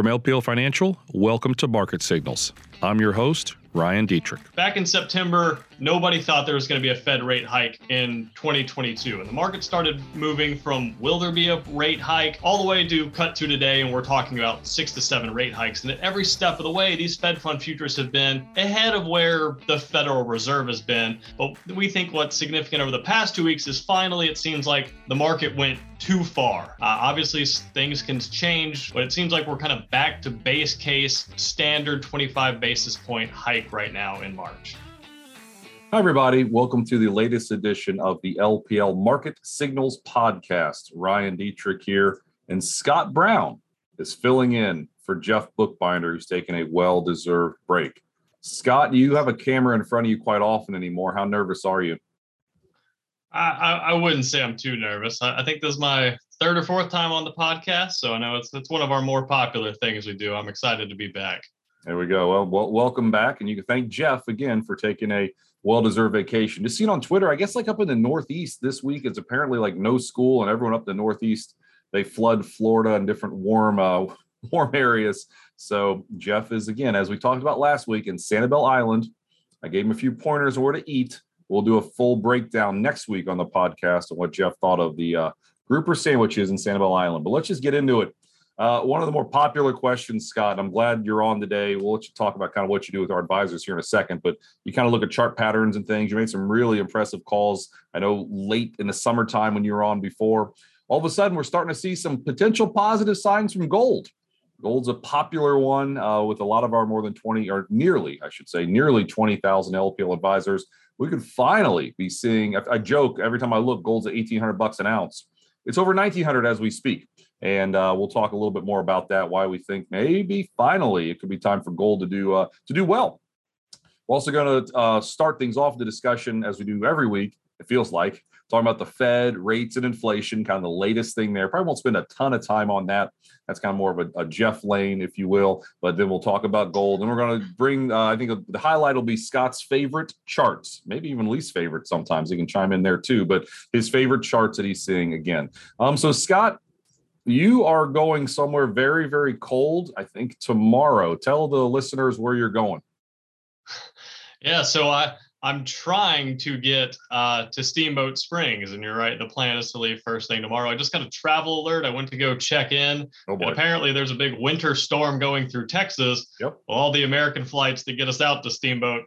From LPL Financial, welcome to Market Signals. I'm your host, Ryan Detrick. Back in September, nobody thought there was going to be a Fed rate hike in 2022. And the market started moving from will there be a rate hike all the way to cut to today. And we're talking about six to seven rate hikes. And at every step of the way, these Fed fund futures have been ahead of where the Federal Reserve has been. But we think what's significant over the past two weeks is finally it seems like the market went too far. Uh, obviously, things can change, but it seems like we're kind of back to base case standard 25 basis point hike right now in March. Hi, everybody. Welcome to the latest edition of the LPL Market Signals podcast. Ryan Detrick here, and Scott Brown is filling in for Jeff Buchbinder, who's taking a well deserved break. Scott, you have a camera in front of you quite often anymore. How nervous are you? I, I, wouldn't say I'm too nervous. I, I, think this is my third or fourth time on the podcast, so I know it's it's one of our more popular things we do. I'm excited to be back. There we go. Well, well welcome back, and you can thank Jeff again for taking a well-deserved vacation. Just seen on Twitter, I guess like up in the Northeast this week, it's apparently like no school, and everyone up the Northeast they flood Florida and different warm uh, warm areas. So Jeff is again, as we talked about last week, in Sanibel Island. I gave him a few pointers where to eat We'll do a full breakdown next week on the podcast of what Jeff thought of the uh, grouper sandwiches in Sanibel Island. But let's just get into it. Uh, one of the more popular questions, Scott, I'm glad you're on today. We'll let you talk about kind of what you do with our advisors here in a second, but you kind of look at chart patterns and things. You made some really impressive calls. I know late in the summertime when you were on before. All of a sudden, we're starting to see some potential positive signs from gold. Gold's a popular one uh, with a lot of our more than 20, or nearly, I should say, nearly 20,000 LPL advisors we could finally be seeing. I joke every time I look, gold's at eighteen hundred bucks an ounce. It's over nineteen hundred as we speak, and uh, we'll talk a little bit more about that. Why we think maybe finally it could be time for gold to do uh, to do well. We're also going to uh, start things off the discussion as we do every week. It feels like talking about the Fed rates and inflation, kind of the latest thing there. Probably won't spend a ton of time on that. That's kind of more of a, a Jeff lane, if you will. But then we'll talk about gold, and we're going to bring. Uh, I think the highlight will be Scott's favorite charts, maybe even least favorite. Sometimes he can chime in there too, but his favorite charts that he's seeing again. Um, so Scott, you are going somewhere very, very cold. I think tomorrow. Tell the listeners where you're going. Yeah, so I I'm trying to get uh, to Steamboat Springs, and you're right. The plan is to leave first thing tomorrow. I just got a travel alert. I went to go check in, oh and apparently there's a big winter storm going through Texas. Yep. All the American flights that get us out to Steamboat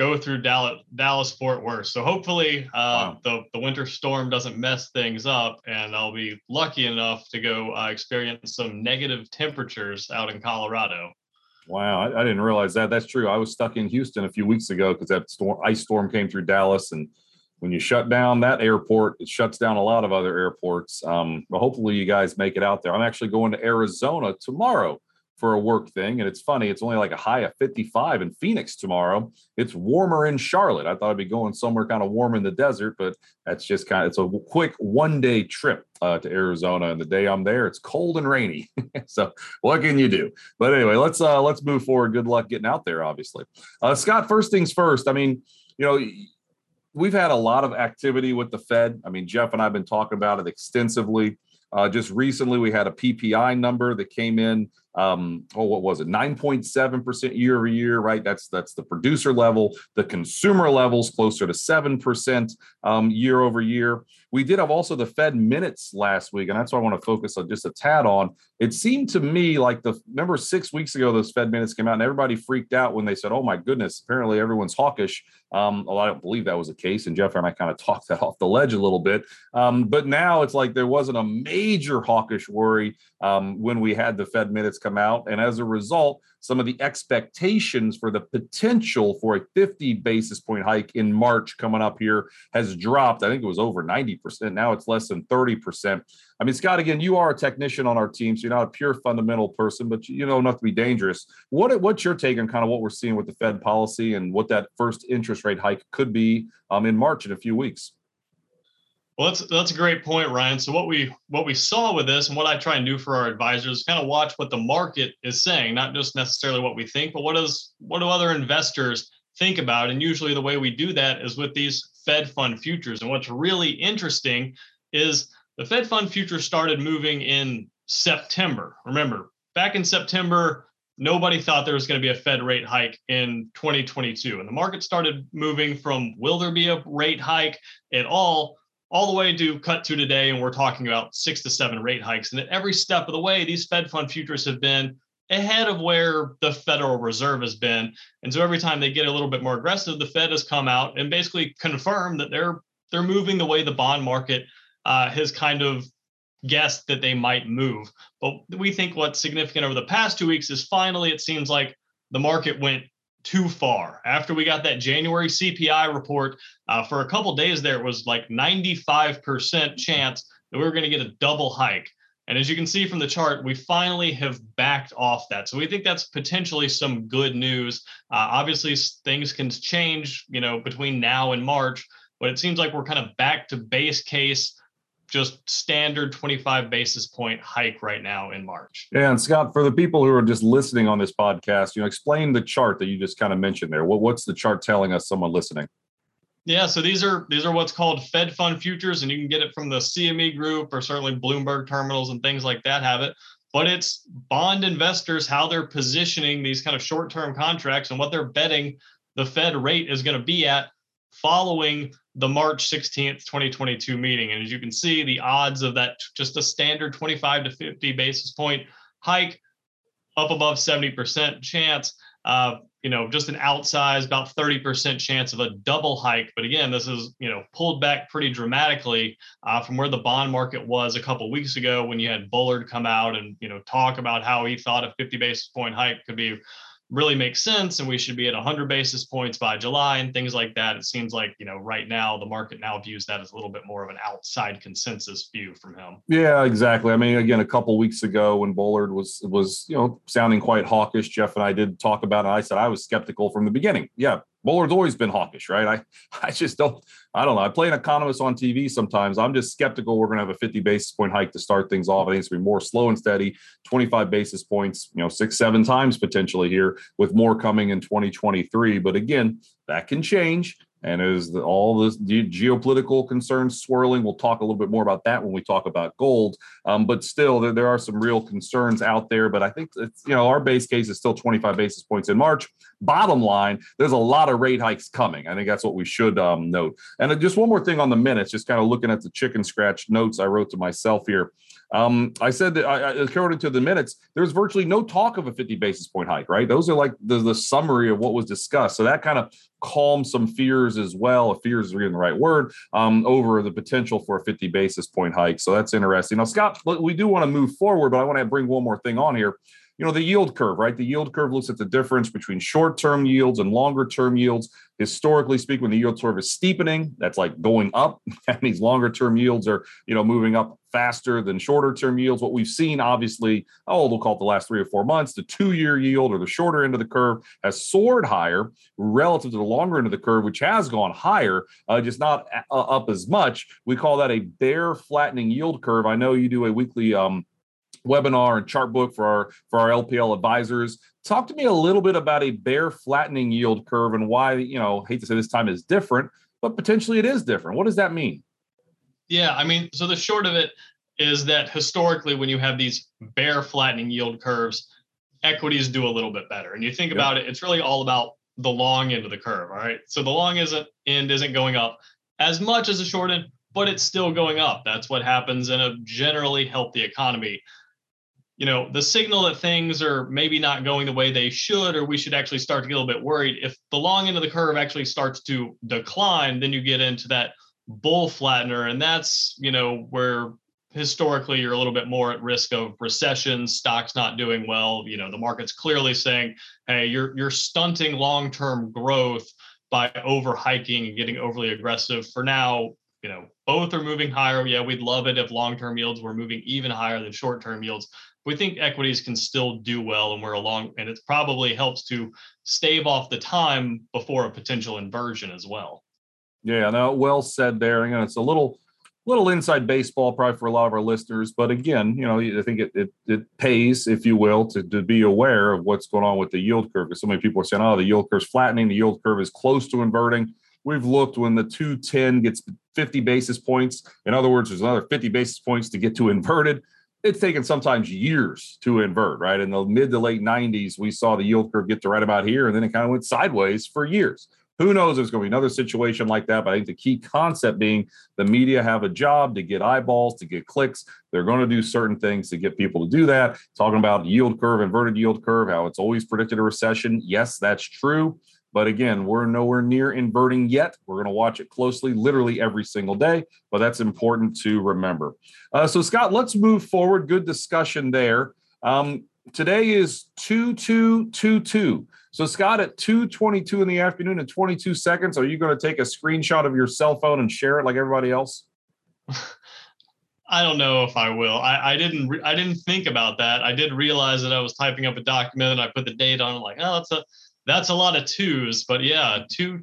go through Dallas, Dallas Fort Worth. So hopefully uh, wow. the the winter storm doesn't mess things up, and I'll be lucky enough to go uh, experience some negative temperatures out in Colorado. Wow, I, I, didn't realize that. That's true. I was stuck in Houston a few weeks ago because that storm, ice storm came through Dallas, and when you shut down that airport, it shuts down a lot of other airports. Um, but hopefully, you guys make it out there. I'm actually going to Arizona tomorrow for a work thing. And it's funny, it's only like a high of 55 in Phoenix tomorrow. It's warmer in Charlotte. I thought I'd be going somewhere kind of warm in the desert, but that's just kind of it's a quick one day trip uh, to Arizona. And the day I'm there, it's cold and rainy. so what can you do? But anyway, let's uh let's move forward. Good luck getting out there, obviously. Uh, Scott, first things first. I mean, you know, we've had a lot of activity with the Fed. I mean, Jeff and I've been talking about it extensively. Uh, just recently, we had a PPI number that came in. Um, oh, what was it? Nine point seven percent year over year, right? That's that's the producer level. The consumer levels closer to seven percent um, year over year. We did have also the Fed minutes last week, and that's what I want to focus on just a tad on. It seemed to me like the remember six weeks ago those Fed minutes came out, and everybody freaked out when they said, "Oh my goodness, apparently everyone's hawkish." Um, well, I don't believe that was the case, and Jeff and I kind of talked that off the ledge a little bit. Um, but now it's like there wasn't a major hawkish worry um, when we had the Fed minutes come out, and as a result, some of the expectations for the potential for a 50 basis point hike in March coming up here has dropped. I think it was over 90%. Now it's less than 30%. I mean, Scott, again, you are a technician on our team, so you're not a pure fundamental person, but you know enough to be dangerous. What what's your take on kind of what we're seeing with the Fed policy and what that first interest rate hike could be um, in March in a few weeks? Well, that's that's a great point, Ryan. So what we what we saw with this, and what I try and do for our advisors, is kind of watch what the market is saying, not just necessarily what we think, but what does what do other investors think about? And usually, the way we do that is with these Fed fund futures. And what's really interesting is the Fed fund futures started moving in September. Remember, back in September, nobody thought there was going to be a Fed rate hike in 2022. And the market started moving from will there be a rate hike at all, all the way to cut to today. And we're talking about six to seven rate hikes. And at every step of the way, these Fed fund futures have been ahead of where the Federal Reserve has been. And so every time they get a little bit more aggressive, the Fed has come out and basically confirmed that they're they're moving the way the bond market uh, has kind of guessed that they might move. But we think what's significant over the past two weeks is finally it seems like the market went too far. After we got that January CPI report, uh, for a couple days there, it was like 95% chance that we were going to get a double hike. And as you can see from the chart, we finally have backed off that. So we think that's potentially some good news. Uh, obviously, things can change, you know, between now and March, but it seems like we're kind of back to base case just standard 25 basis point hike right now in March. Yeah, and Scott, for the people who are just listening on this podcast, you know, explain the chart that you just kind of mentioned there. What, what's the chart telling us? Someone listening. Yeah, so these are these are what's called Fed Fund futures, and you can get it from the CME Group or certainly Bloomberg terminals and things like that have it. But it's bond investors how they're positioning these kind of short-term contracts and what they're betting the Fed rate is going to be at following the March 16th, 2022 meeting. And as you can see, the odds of that just a standard 25 to 50 basis point hike up above 70% chance. Uh, you know, just an outsized about 30% chance of a double hike. But again, this is, you know, pulled back pretty dramatically uh, from where the bond market was a couple weeks ago when you had Bullard come out and, you know, talk about how he thought a 50 basis point hike could be really makes sense and we should be at 100 basis points by July and things like that. It seems like, you know, right now the market now views that as a little bit more of an outside consensus view from him. Yeah, exactly. I mean, again, a couple weeks ago when Bullard was was, you know, sounding quite hawkish, Jeff and I did talk about it. I said I was skeptical from the beginning. Yeah, Bullard's always been hawkish, right? I I just don't I don't know. I play an economist on TV sometimes. I'm just skeptical we're going to have a 50 basis point hike to start things off. I think it's going to be more slow and steady, 25 basis points, you know, six, seven times potentially here with more coming in 2023. But again, that can change. And as the, all the geopolitical concerns swirling, we'll talk a little bit more about that when we talk about gold. Um, but still, there, there are some real concerns out there. But I think it's, you know, our base case is still 25 basis points in March. Bottom line, there's a lot of rate hikes coming. I think that's what we should um, note. And just one more thing on the minutes, just kind of looking at the chicken scratch notes I wrote to myself here. Um, I said that I, according to the minutes, there's virtually no talk of a 50 basis point hike, right? Those are like the, the summary of what was discussed. So that kind of calmed some fears as well, if fears is even the right word, um, over the potential for a 50 basis point hike. So that's interesting. Now, Scott, we do want to move forward, but I want to bring one more thing on here you know the yield curve right? The yield curve looks at the difference between short-term yields and longer-term yields. Historically speaking when the yield curve is steepening that's like going up. That means longer-term yields are you know moving up faster than shorter-term yields. What we've seen obviously oh we'll call it the last three or four months the two-year yield or the shorter end of the curve has soared higher relative to the longer end of the curve which has gone higher uh, just not uh, up as much. We call that a bear flattening yield curve. I know you do a weekly um, webinar and chart book for our for our LPL advisors. Talk to me a little bit about a bear flattening yield curve and why, you know, hate to say this time is different, but potentially it is different. What does that mean? Yeah, I mean, so the short of it is that historically when you have these bear flattening yield curves, equities do a little bit better. And you think yep. about it, it's really all about the long end of the curve, all right? So the long isn't end isn't going up as much as the short end, but it's still going up. That's what happens in a generally healthy economy you know, the signal that things are maybe not going the way they should, or we should actually start to get a little bit worried. If the long end of the curve actually starts to decline, then you get into that bull flattener. And that's, you know, where historically you're a little bit more at risk of recession, stocks not doing well. You know, the market's clearly saying, hey, you're you're stunting long-term growth by over hiking and getting overly aggressive. For now, you know, both are moving higher. Yeah, we'd love it if long-term yields were moving even higher than short-term yields. We think equities can still do well and we're along and it probably helps to stave off the time before a potential inversion as well. Yeah no well said there. Again it's a little little inside baseball probably for a lot of our listeners but again you know i think it it, it pays if you will to, to be aware of what's going on with the yield curve because so many people are saying oh the yield curve's flattening the yield curve is close to inverting we've looked when the 210 gets 50 basis points in other words there's another 50 basis points to get to inverted it's taken sometimes years to invert, right? In the mid to late 90s, we saw the yield curve get to right about here, and then it kind of went sideways for years. Who knows? There's going to be another situation like that. But I think the key concept being the media have a job to get eyeballs, to get clicks. They're going to do certain things to get people to do that. Talking about yield curve, inverted yield curve, how it's always predicted a recession. Yes, that's true. But again, we're nowhere near inverting yet. We're going to watch it closely, literally every single day. But that's important to remember. Uh, so, Scott, let's move forward. Good discussion there. Um, today is 2222. So, Scott, at 222 in the afternoon and 22 seconds, are you going to take a screenshot of your cell phone and share it like everybody else? I don't know if I will. I, I didn't. Re- I didn't think about that. I did realize that I was typing up a document and I put the date on. it. Like, oh, that's a that's a lot of twos, but yeah, two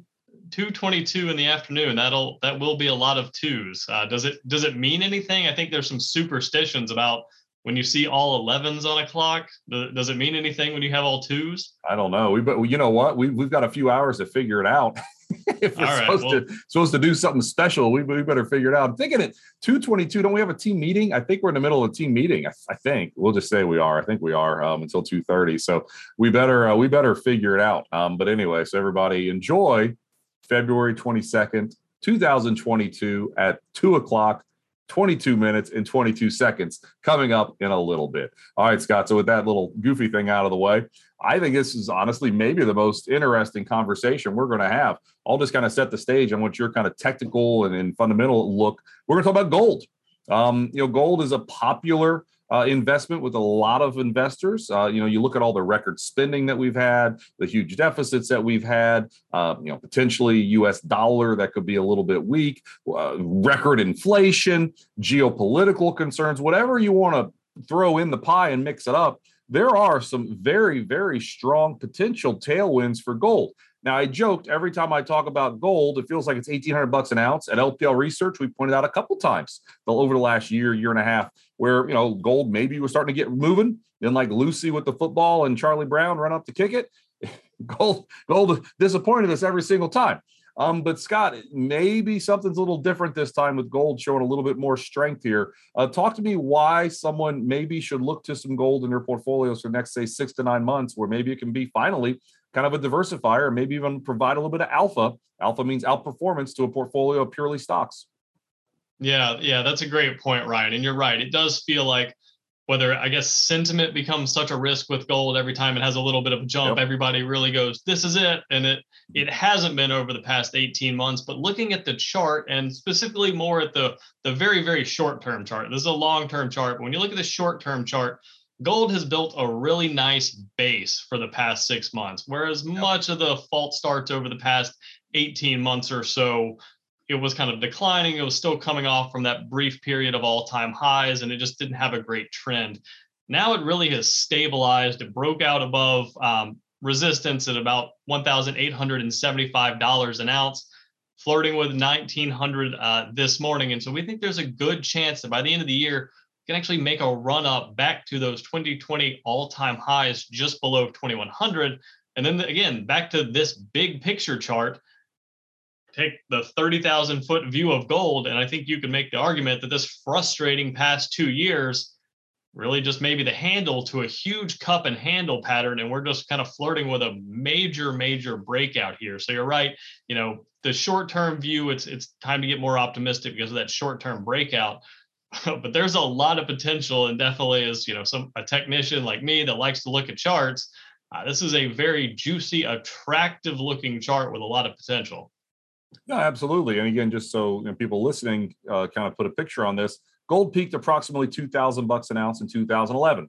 two twenty two in the afternoon. That'll that will be a lot of twos. Uh, does it does it mean anything? I think there's some superstitions about when you see all 11s on a clock. Does it mean anything when you have all twos? I don't know. We but you know what? We we've got a few hours to figure it out. if we're right, supposed well, to supposed to do something special, we, we better figure it out. I'm thinking at 222, don't we have a team meeting? I think we're in the middle of a team meeting. I, I think we'll just say we are. I think we are um, until 2:30. So we better uh, we better figure it out. Um, but anyway, so everybody enjoy February 22nd, 2022 at two o'clock 22 minutes and 22 seconds coming up in a little bit. All right, Scott. So, with that little goofy thing out of the way, I think this is honestly maybe the most interesting conversation we're going to have. I'll just kind of set the stage on what your kind of technical and, and fundamental look. We're going to talk about gold. Um, you know, gold is a popular uh, investment with a lot of investors. Uh, you know, you look at all the record spending that we've had, the huge deficits that we've had. Uh, you know, potentially U.S. dollar that could be a little bit weak, uh, record inflation, geopolitical concerns, whatever you want to throw in the pie and mix it up. There are some very, very strong potential tailwinds for gold. Now, I joked every time I talk about gold, it feels like it's 1800 bucks an ounce. At LPL Research, we pointed out a couple times over the last year, year and a half, where, you know, gold maybe was starting to get moving. Then, like Lucy with the football and Charlie Brown run up to kick it. gold, gold disappointed us every single time. Um, but Scott, maybe something's a little different this time with gold showing a little bit more strength here. Uh, talk to me why someone maybe should look to some gold in their portfolios for the next, say, six to nine months, where maybe it can be finally kind of a diversifier, maybe even provide a little bit of alpha. Alpha means outperformance to a portfolio of purely stocks. Yeah, yeah, that's a great point, Ryan. And you're right. It does feel like whether I guess sentiment becomes such a risk with gold every time it has a little bit of a jump, yep. everybody really goes, "This is it," and it it hasn't been over the past 18 months. But looking at the chart and specifically more at the the very very short term chart, this is a long term chart. But when you look at the short term chart, gold has built a really nice base for the past six months, whereas yep. much of the fault starts over the past 18 months or so, it was kind of declining. It was still coming off from that brief period of all time highs, and it just didn't have a great trend. Now it really has stabilized. It broke out above um, resistance at about $1,875 an ounce, flirting with 1900 uh, this morning. And so we think there's a good chance that by the end of the year, we can actually make a run up back to those 2020 all time highs just below 2100. And then again, back to this big picture chart, take the 30,000 foot view of gold. And I think you can make the argument that this frustrating past two years really just maybe the handle to a huge cup and handle pattern. And we're just kind of flirting with a major, major breakout here. So you're right. You know, the short term view, it's it's time to get more optimistic because of that short term breakout. but there's a lot of potential and definitely as you know some a technician like me that likes to look at charts uh, this is a very juicy attractive looking chart with a lot of potential yeah absolutely and again just so you know, people listening uh, kind of put a picture on this gold peaked approximately 2000 bucks an ounce in 2011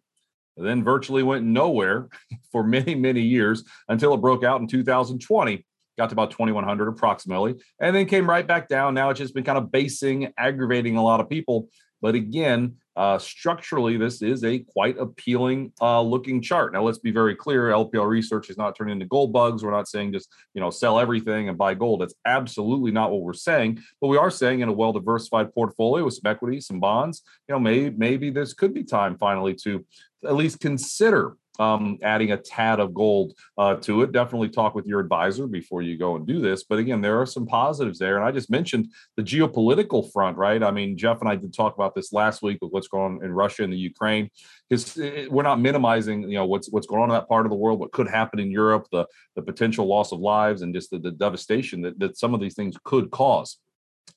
then virtually went nowhere for many many years until it broke out in 2020 got to about 2100 approximately and then came right back down. Now it's just been kind of basing aggravating a lot of people but again, uh, structurally, this is a quite appealing uh, looking chart. Now, let's be very clear: LPL research is not turning into gold bugs. We're not saying just you know sell everything and buy gold. That's absolutely not what we're saying. But we are saying in a well diversified portfolio with some equities, some bonds, you know, maybe maybe this could be time finally to at least consider um, adding a tad of gold uh, to it. Definitely talk with your advisor before you go and do this. But again, there are some positives there. And I just mentioned the geopolitical front, right? I mean, Jeff and I did talk about this last week with what's going on in Russia and the Ukraine. Because we're not minimizing, you know, what's what's going on in that part of the world, what could happen in Europe, the the potential loss of lives, and just the, the devastation that, that some of these things could cause.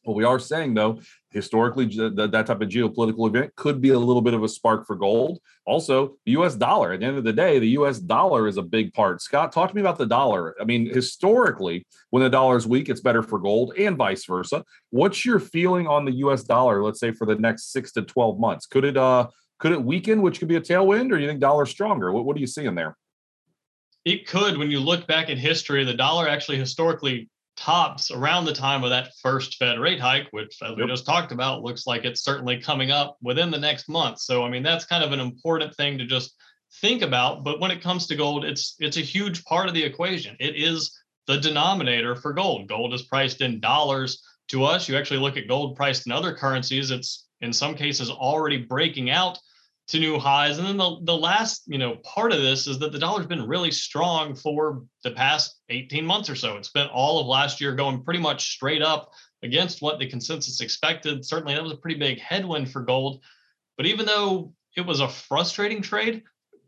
What we are saying, though, historically, that, that type of geopolitical event could be a little bit of a spark for gold. Also, the US dollar. At the end of the day, the US dollar is a big part. Scott, talk to me about the dollar. I mean, historically, when the dollar is weak, it's better for gold and vice versa. What's your feeling on the US dollar, let's say, for the next six to 12 months? Could it, uh, could it weaken, which could be a tailwind, or you think dollar stronger? What, what are you seeing there? It could. When you look back in history, the dollar actually historically tops around the time of that first Fed rate hike, which, as yep. we just talked about, looks like it's certainly coming up within the next month. So, I mean, that's kind of an important thing to just think about. But when it comes to gold, it's it's a huge part of the equation. It is the denominator for gold. Gold is priced in dollars to us. You actually look at gold priced in other currencies, it's in some cases already breaking out to new highs. And then the, the last, you know, part of this is that the dollar's been really strong for the past 18 months or so. It spent all of last year going pretty much straight up against what the consensus expected. Certainly that was a pretty big headwind for gold. But even though it was a frustrating trade,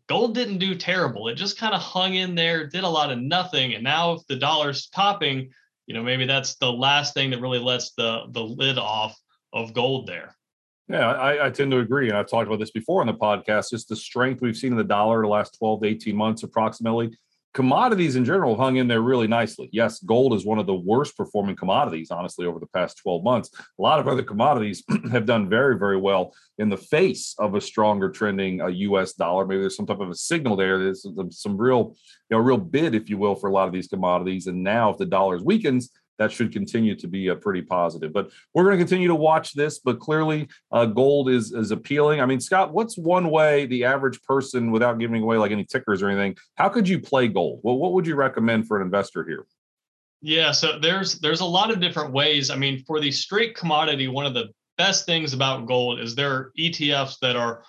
gold didn't do terrible. It just kind of hung in there, did a lot of nothing. And now if the dollar's topping, you know, maybe that's the last thing that really lets the the lid off of gold there. Yeah, I, I, tend to agree. And I've talked about this before on the podcast, just the strength we've seen in the dollar the last 12 to 18 months approximately. Commodities in general hung in there really nicely. Yes, gold is one of the worst performing commodities, honestly, over the past 12 months. A lot of other commodities have done very, very well in the face of a stronger trending uh, US dollar. Maybe there's some type of a signal there. There's some, some real, you know, real bid, if you will, for a lot of these commodities. And now if the dollar weakens, that should continue to be a pretty positive. But we're going to continue to watch this. But clearly, uh, gold is is appealing. I mean, Scott, what's one way the average person, without giving away like any tickers or anything, how could you play gold? Well, what would you recommend for an investor here? Yeah, so there's there's a lot of different ways. I mean, for the straight commodity, one of the best things about gold is there are ETFs that are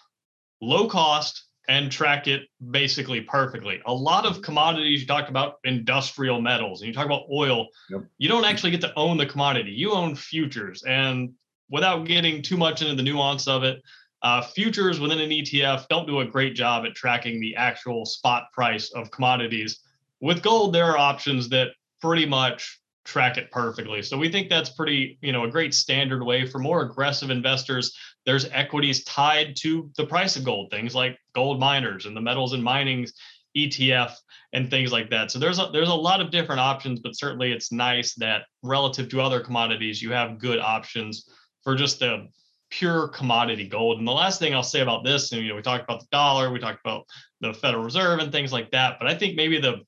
low cost and track it basically perfectly. A lot of commodities you talked about industrial metals and you talk about oil, yep. you don't actually get to own the commodity. You own futures. And without getting too much into the nuance of it, uh, futures within an ETF don't do a great job at tracking the actual spot price of commodities. With gold, there are options that pretty much track it perfectly. So we think that's pretty, you know, a great standard way for more aggressive investors. There's equities tied to the price of gold, things like gold miners and the metals and minings ETF and things like that. So there's a, there's a lot of different options, but certainly it's nice that relative to other commodities, you have good options for just the pure commodity gold. And the last thing I'll say about this, and you know, we talked about the dollar, we talked about the Federal Reserve and things like that, but I think maybe the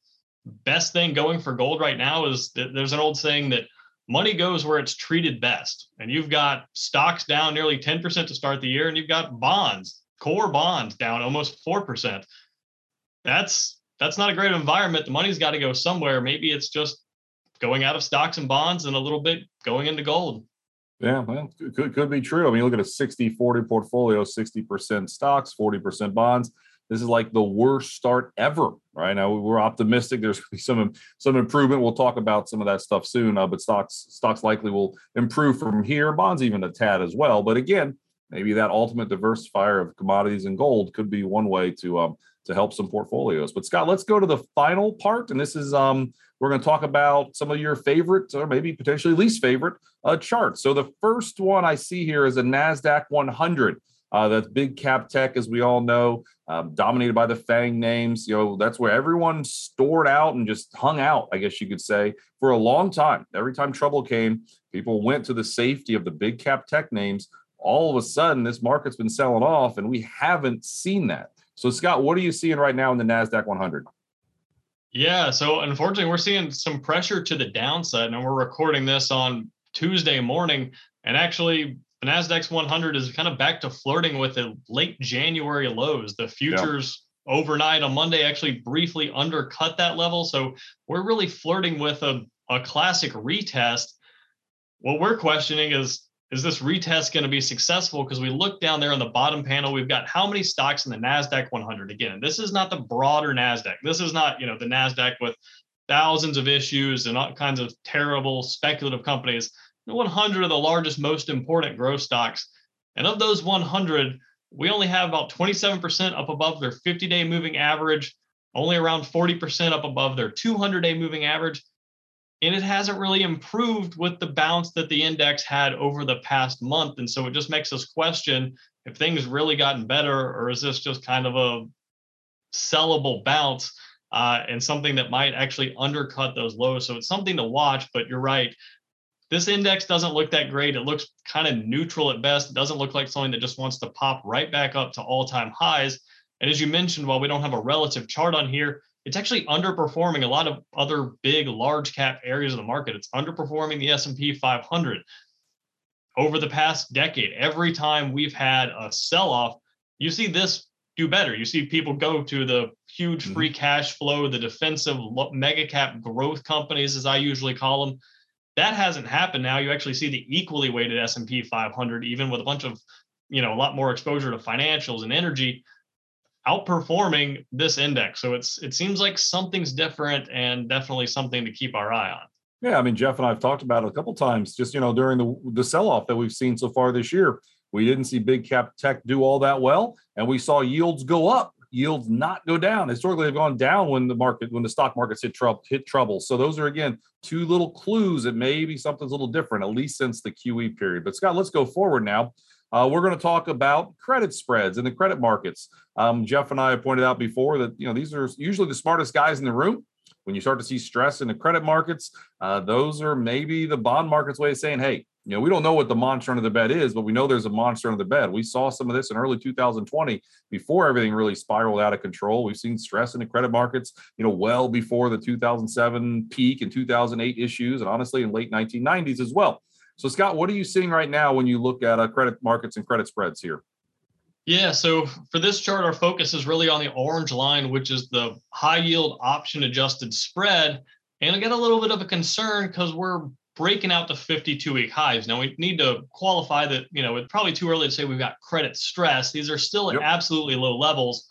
best thing going for gold right now is that there's an old saying that money goes where it's treated best. And you've got stocks down nearly 10% to start the year, and you've got bonds, core bonds down almost 4%. That's that's not a great environment. The money's got to go somewhere. Maybe it's just going out of stocks and bonds and a little bit going into gold. Yeah, well, could, could be true. I mean, look at a 60 40 portfolio 60% stocks, 40% bonds this is like the worst start ever. Right now, we're optimistic. There's some some improvement. We'll talk about some of that stuff soon. Uh, but stocks stocks likely will improve from here. Bonds even a tad as well. But again, maybe that ultimate diversifier of commodities and gold could be one way to um, to help some portfolios. But Scott, let's go to the final part, and this is um, we're going to talk about some of your favorite or maybe potentially least favorite uh, charts. So the first one I see here is a Nasdaq 100. Uh, that's big cap tech, as we all know, um, dominated by the FANG names. You know, that's where everyone stored out and just hung out, I guess you could say, for a long time. Every time trouble came, people went to the safety of the big cap tech names. All of a sudden, this market's been selling off, and we haven't seen that. So, Scott, what are you seeing right now in the NASDAQ 100? Yeah, so unfortunately, we're seeing some pressure to the downside, and we're recording this on Tuesday morning. And actually, the Nasdaq's 100 is kind of back to flirting with the late January lows. The futures yeah. overnight on Monday actually briefly undercut that level. So we're really flirting with a, a classic retest. What we're questioning is is this retest going to be successful? Because we look down there on the bottom panel, we've got how many stocks in the NASDAQ 100. Again, this is not the broader NASDAQ. This is not, you know, the NASDAQ with thousands of issues and all kinds of terrible speculative companies. The 100 are the largest, most important growth stocks. And of those 100, we only have about 27% up above their 50 day moving average, only around 40% up above their 200 day moving average and it hasn't really improved with the bounce that the index had over the past month. And so it just makes us question if things really gotten better, or is this just kind of a sellable bounce uh, and something that might actually undercut those lows? So it's something to watch. But you're right. This index doesn't look that great. It looks kind of neutral at best. It doesn't look like something that just wants to pop right back up to all time highs. And as you mentioned, while we don't have a relative chart on here, it's actually underperforming a lot of other big large cap areas of the market it's underperforming the s&p 500 over the past decade every time we've had a sell off you see this do better you see people go to the huge mm-hmm. free cash flow the defensive mega cap growth companies as i usually call them that hasn't happened now you actually see the equally weighted s&p 500 even with a bunch of you know a lot more exposure to financials and energy outperforming this index. So it's it seems like something's different and definitely something to keep our eye on. Yeah, I mean Jeff and I've talked about it a couple times. Just you know during the the sell off that we've seen so far this year, we didn't see big cap tech do all that well, and we saw yields go up. Yields not go down. Historically, they've gone down when the market, when the stock markets hit trouble. Hit trouble. So those are again two little clues that maybe something's a little different, at least since the QE period. But Scott, let's go forward now. Uh, we're going to talk about credit spreads and the credit markets. Um, Jeff and I have pointed out before that you know these are usually the smartest guys in the room. When you start to see stress in the credit markets, uh, those are maybe the bond market's way of saying, "Hey, you know, we don't know what the monster under the bed is, but we know there's a monster under the bed." We saw some of this in early 2020 before everything really spiraled out of control. We've seen stress in the credit markets, you know, well before the 2007 peak and 2008 issues, and honestly in late 1990s as well. So, Scott, what are you seeing right now when you look at uh, credit markets and credit spreads here? Yeah, so for this chart, our focus is really on the orange line, which is the high yield option adjusted spread. And I get a little bit of a concern because we're breaking out the 52 week highs. Now we need to qualify that, you know, it's probably too early to say we've got credit stress. These are still at yep. absolutely low levels.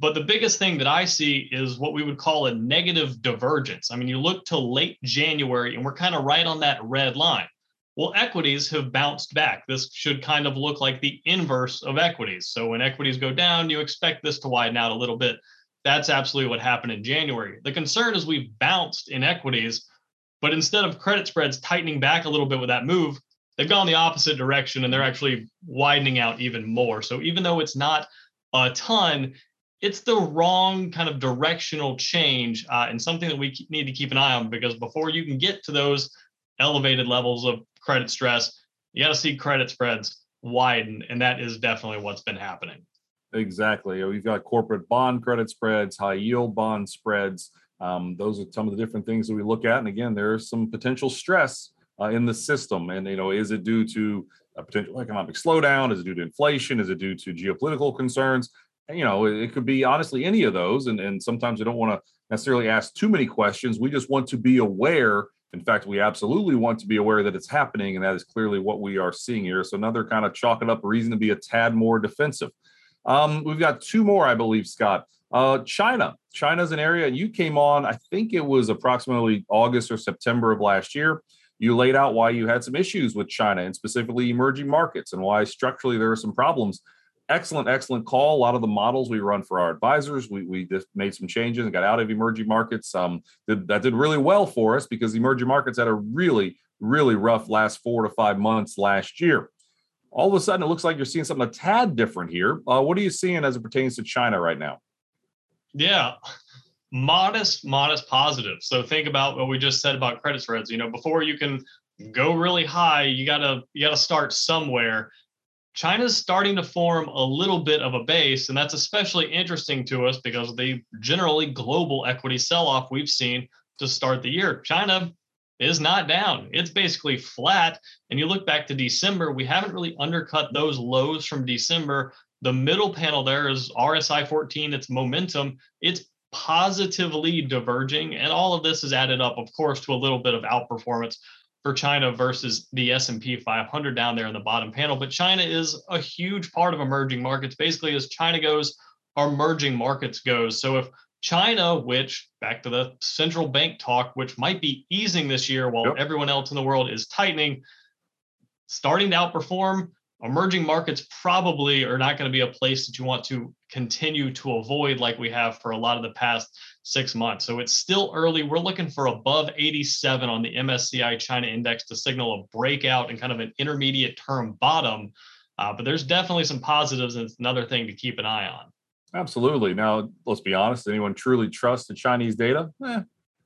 But the biggest thing that I see is what we would call a negative divergence. I mean, you look to late January and we're kind of right on that red line. Well, equities have bounced back. This should kind of look like the inverse of equities. So when equities go down, you expect this to widen out a little bit. That's absolutely what happened in January. The concern is we've bounced in equities, but instead of credit spreads tightening back a little bit with that move, they've gone the opposite direction and they're actually widening out even more. So even though it's not a ton, it's the wrong kind of directional change uh, and something that we need to keep an eye on because before you can get to those elevated levels of credit stress, you got to see credit spreads widen. And that is definitely what's been happening. Exactly. We've got corporate bond credit spreads, high yield bond spreads. Um, those are some of the different things that we look at. And again, there's some potential stress uh, in the system. And, you know, is it due to a potential economic slowdown? Is it due to inflation? Is it due to geopolitical concerns? And, you know, it could be honestly any of those. And, and sometimes we don't want to necessarily ask too many questions. We just want to be aware in fact, we absolutely want to be aware that it's happening, and that is clearly what we are seeing here. So another kind of chalk it up reason to be a tad more defensive. Um, we've got two more, I believe, Scott. Uh, China. China's an area you came on, I think it was approximately August or September of last year. You laid out why you had some issues with China and specifically emerging markets and why structurally there are some problems excellent, excellent call. A lot of the models we run for our advisors, we, we just made some changes and got out of emerging markets. Um, that, that did really well for us because emerging markets had a really, really rough last four to five months last year. All of a sudden, it looks like you're seeing something a tad different here. Uh, what are you seeing as it pertains to China right now? Yeah, modest, modest positive. So think about what we just said about credit spreads. You know, before you can go really high, you gotta you gotta start somewhere. China's starting to form a little bit of a base, and that's especially interesting to us because of the generally global equity sell off we've seen to start the year. China is not down, it's basically flat. And you look back to December, we haven't really undercut those lows from December. The middle panel there is RSI 14, it's momentum, it's positively diverging. And all of this is added up, of course, to a little bit of outperformance for China versus the S&P 500 down there in the bottom panel. But China is a huge part of emerging markets. Basically, as China goes, our emerging markets goes. So if China, which back to the central bank talk, which might be easing this year while yep. everyone else in the world is tightening, starting to outperform, emerging markets probably are not going to be a place that you want to continue to avoid like we have for a lot of the past six months. So it's still early. We're looking for above 87 on the MSCI China index to signal a breakout and kind of an intermediate term bottom. Uh, but there's definitely some positives, and it's another thing to keep an eye on. Absolutely. Now, let's be honest. Anyone truly trusts the Chinese data? Eh,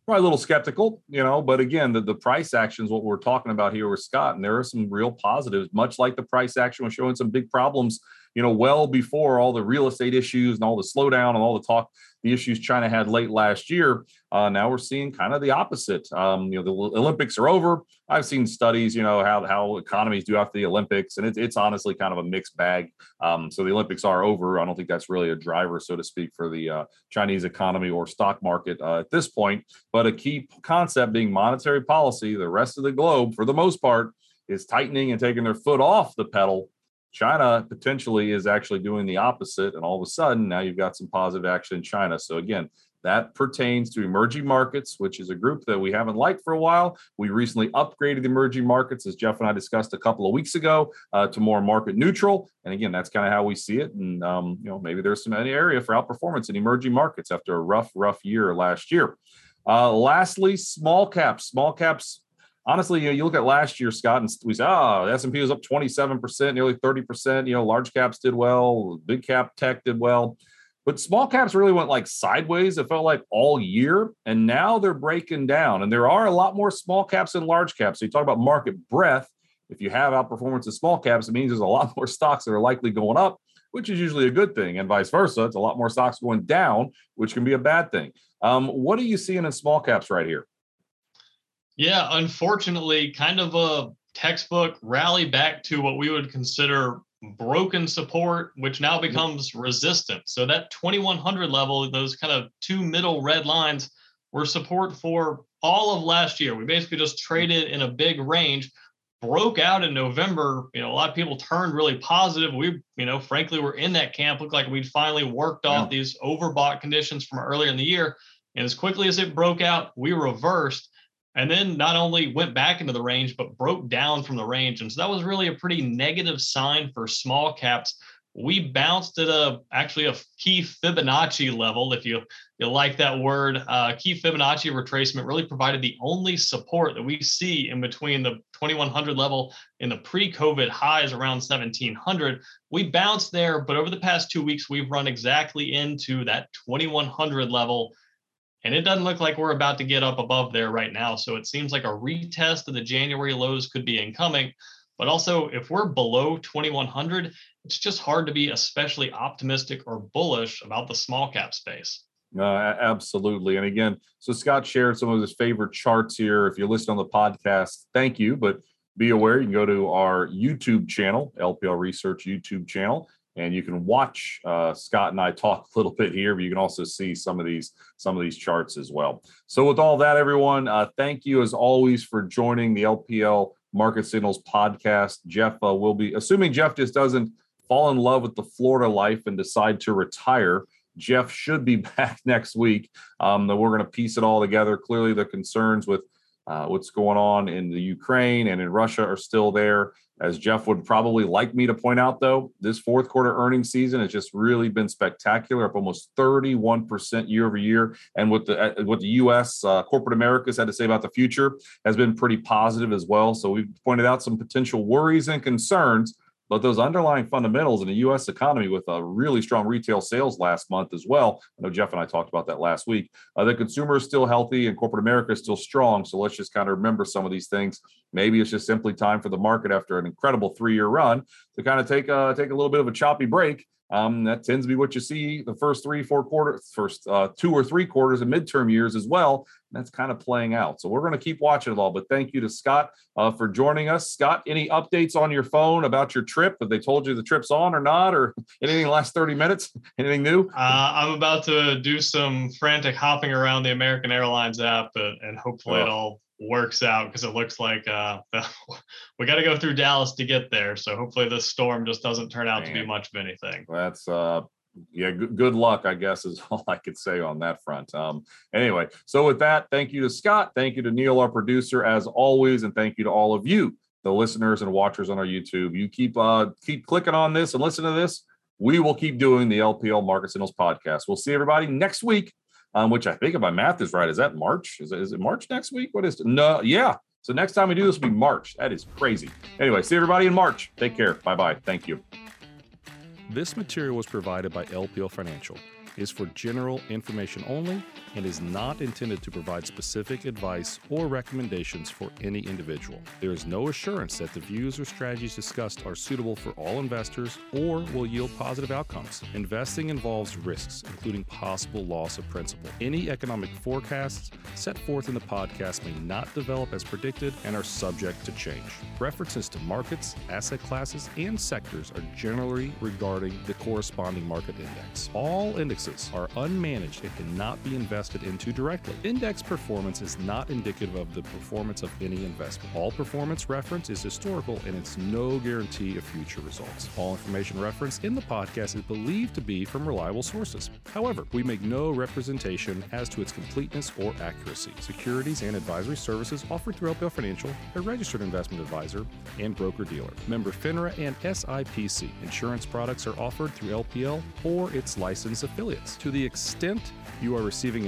probably a little skeptical, you know. But again, the, the price action is what we're talking about here with Scott, and there are some real positives. Much like the price action was showing some big problems you know, well before all the real estate issues and all the slowdown and all the talk, the issues China had late last year. Uh, now we're seeing kind of the opposite. Um, you know, the Olympics are over. I've seen studies, you know, how how economies do after the Olympics, and it's it's honestly kind of a mixed bag. Um, so the Olympics are over. I don't think that's really a driver, so to speak, for the uh, Chinese economy or stock market uh, at this point. But a key concept being monetary policy. The rest of the globe, for the most part, is tightening and taking their foot off the pedal China potentially is actually doing the opposite. And all of a sudden, now you've got some positive action in China. So, again, that pertains to emerging markets, which is a group that we haven't liked for a while. We recently upgraded emerging markets, as Jeff and I discussed a couple of weeks ago, uh, to more market neutral. And again, that's kind of how we see it. And um, you know, maybe there's some area for outperformance in emerging markets after a rough, rough year last year. Uh, lastly, small caps. Small caps honestly, you know, you look at last year, Scott, and we say, oh, the S&P was up 27%, nearly 30%. You know, large caps did well, big cap tech did well. But small caps really went like sideways. It felt like all year. And now they're breaking down. And there are a lot more small caps than large caps. So you talk about market breadth. If you have outperformance in small caps, it means there's a lot more stocks that are likely going up, which is usually a good thing. And vice versa. It's a lot more stocks going down, which can be a bad thing. Um, what are you seeing in small caps right here? Yeah, unfortunately, kind of a textbook rally back to what we would consider broken support, which now mm-hmm. becomes resistance. So that 2100 level, those kind of two middle red lines were support for all of last year. We basically just traded in a big range, broke out in November. You know, a lot of people turned really positive. We, you know, frankly, were in that camp. Looked like we'd finally worked off yeah. these overbought conditions from earlier in the year. And as quickly as it broke out, we reversed and then not only went back into the range, but broke down from the range. And so that was really a pretty negative sign for small caps. We bounced at a actually a key Fibonacci level, if you you like that word. Uh, key Fibonacci retracement really provided the only support that we see in between the 2100 level and the pre-COVID highs around 1700. We bounced there, but over the past two weeks, we've run exactly into that 2100 level and it doesn't look like we're about to get up above there right now. So it seems like a retest of the January lows could be incoming. But also, if we're below 2100, it's just hard to be especially optimistic or bullish about the small cap space. Uh, absolutely. And again, so Scott shared some of his favorite charts here. If you listen on the podcast, thank you. But be aware you can go to our YouTube channel, LPL Research YouTube channel, and you can watch uh, Scott and I talk a little bit here, but you can also see some of these some of these charts as well. So with all that, everyone, uh, thank you as always for joining the LPL Market Signals podcast. Jeff uh, will be assuming Jeff just doesn't fall in love with the Florida life and decide to retire. Jeff should be back next week. Um, we're going to piece it all together. Clearly, the concerns with uh, what's going on in the Ukraine and in Russia are still there. As Jeff would probably like me to point out, though, this fourth quarter earnings season has just really been spectacular, up almost 31% year over year. And what the uh, what the U.S. Uh, corporate Americas had to say about the future has been pretty positive as well. So we've pointed out some potential worries and concerns but those underlying fundamentals in the U.S. economy, with a really strong retail sales last month as well, I know Jeff and I talked about that last week. Uh, the consumer is still healthy and corporate America is still strong. So let's just kind of remember some of these things. Maybe it's just simply time for the market after an incredible three-year run to kind of take a, take a little bit of a choppy break um, that tends to be what you see the first three, four quarters, first uh, two or three quarters of midterm years as well. And that's kind of playing out. So we're going to keep watching it all. But thank you to Scott uh, for joining us. Scott, any updates on your phone about your trip? Have they told you the trip's on or not, or anything last 30 minutes? Anything new? Uh, I'm about to do some frantic hopping around the American Airlines app, and, and hopefully oh. it all works out because it looks like uh, we got to go through Dallas to get there. So hopefully this storm just doesn't turn out Man. to be much of anything. That's uh yeah, good, good luck, I guess, is all I could say on that front. Um, anyway, so with that, thank you to Scott. Thank you to Neil, our producer, as always, and thank you to all of you, the listeners and watchers on our YouTube. You keep uh keep clicking on this and listen to this. We will keep doing the LPL Market Signals podcast. We'll see everybody next week um, which I think if my math is right, is that March? Is it, is it March next week? What is it? No, yeah. So next time we do this will be March. That is crazy. Anyway, see everybody in March. Take care. Bye bye. Thank you. This material was provided by LPL Financial is for general information only and is not intended to provide specific advice or recommendations for any individual. There is no assurance that the views or strategies discussed are suitable for all investors or will yield positive outcomes. Investing involves risks, including possible loss of principal. Any economic forecasts set forth in the podcast may not develop as predicted and are subject to change. References to markets, asset classes, and sectors are generally regarding the corresponding market index. All indexes are unmanaged and cannot be invested into directly. Index performance is not indicative of the performance of any investment. All performance reference is historical and it's no guarantee of future results. All information referenced in the podcast is believed to be from reliable sources. However, we make no representation as to its completeness or accuracy. Securities and advisory services offered through LPL Financial, a registered investment advisor and broker dealer. Member FINRA and SIPC. Insurance products are offered through LPL or its licensed affiliates. To the extent you are receiving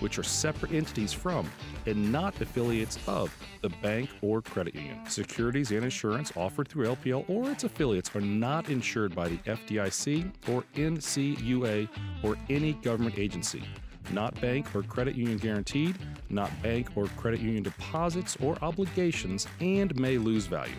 which are separate entities from and not affiliates of the bank or credit union. Securities and insurance offered through LPL or its affiliates are not insured by the FDIC or NCUA or any government agency. Not bank or credit union guaranteed, not bank or credit union deposits or obligations, and may lose value.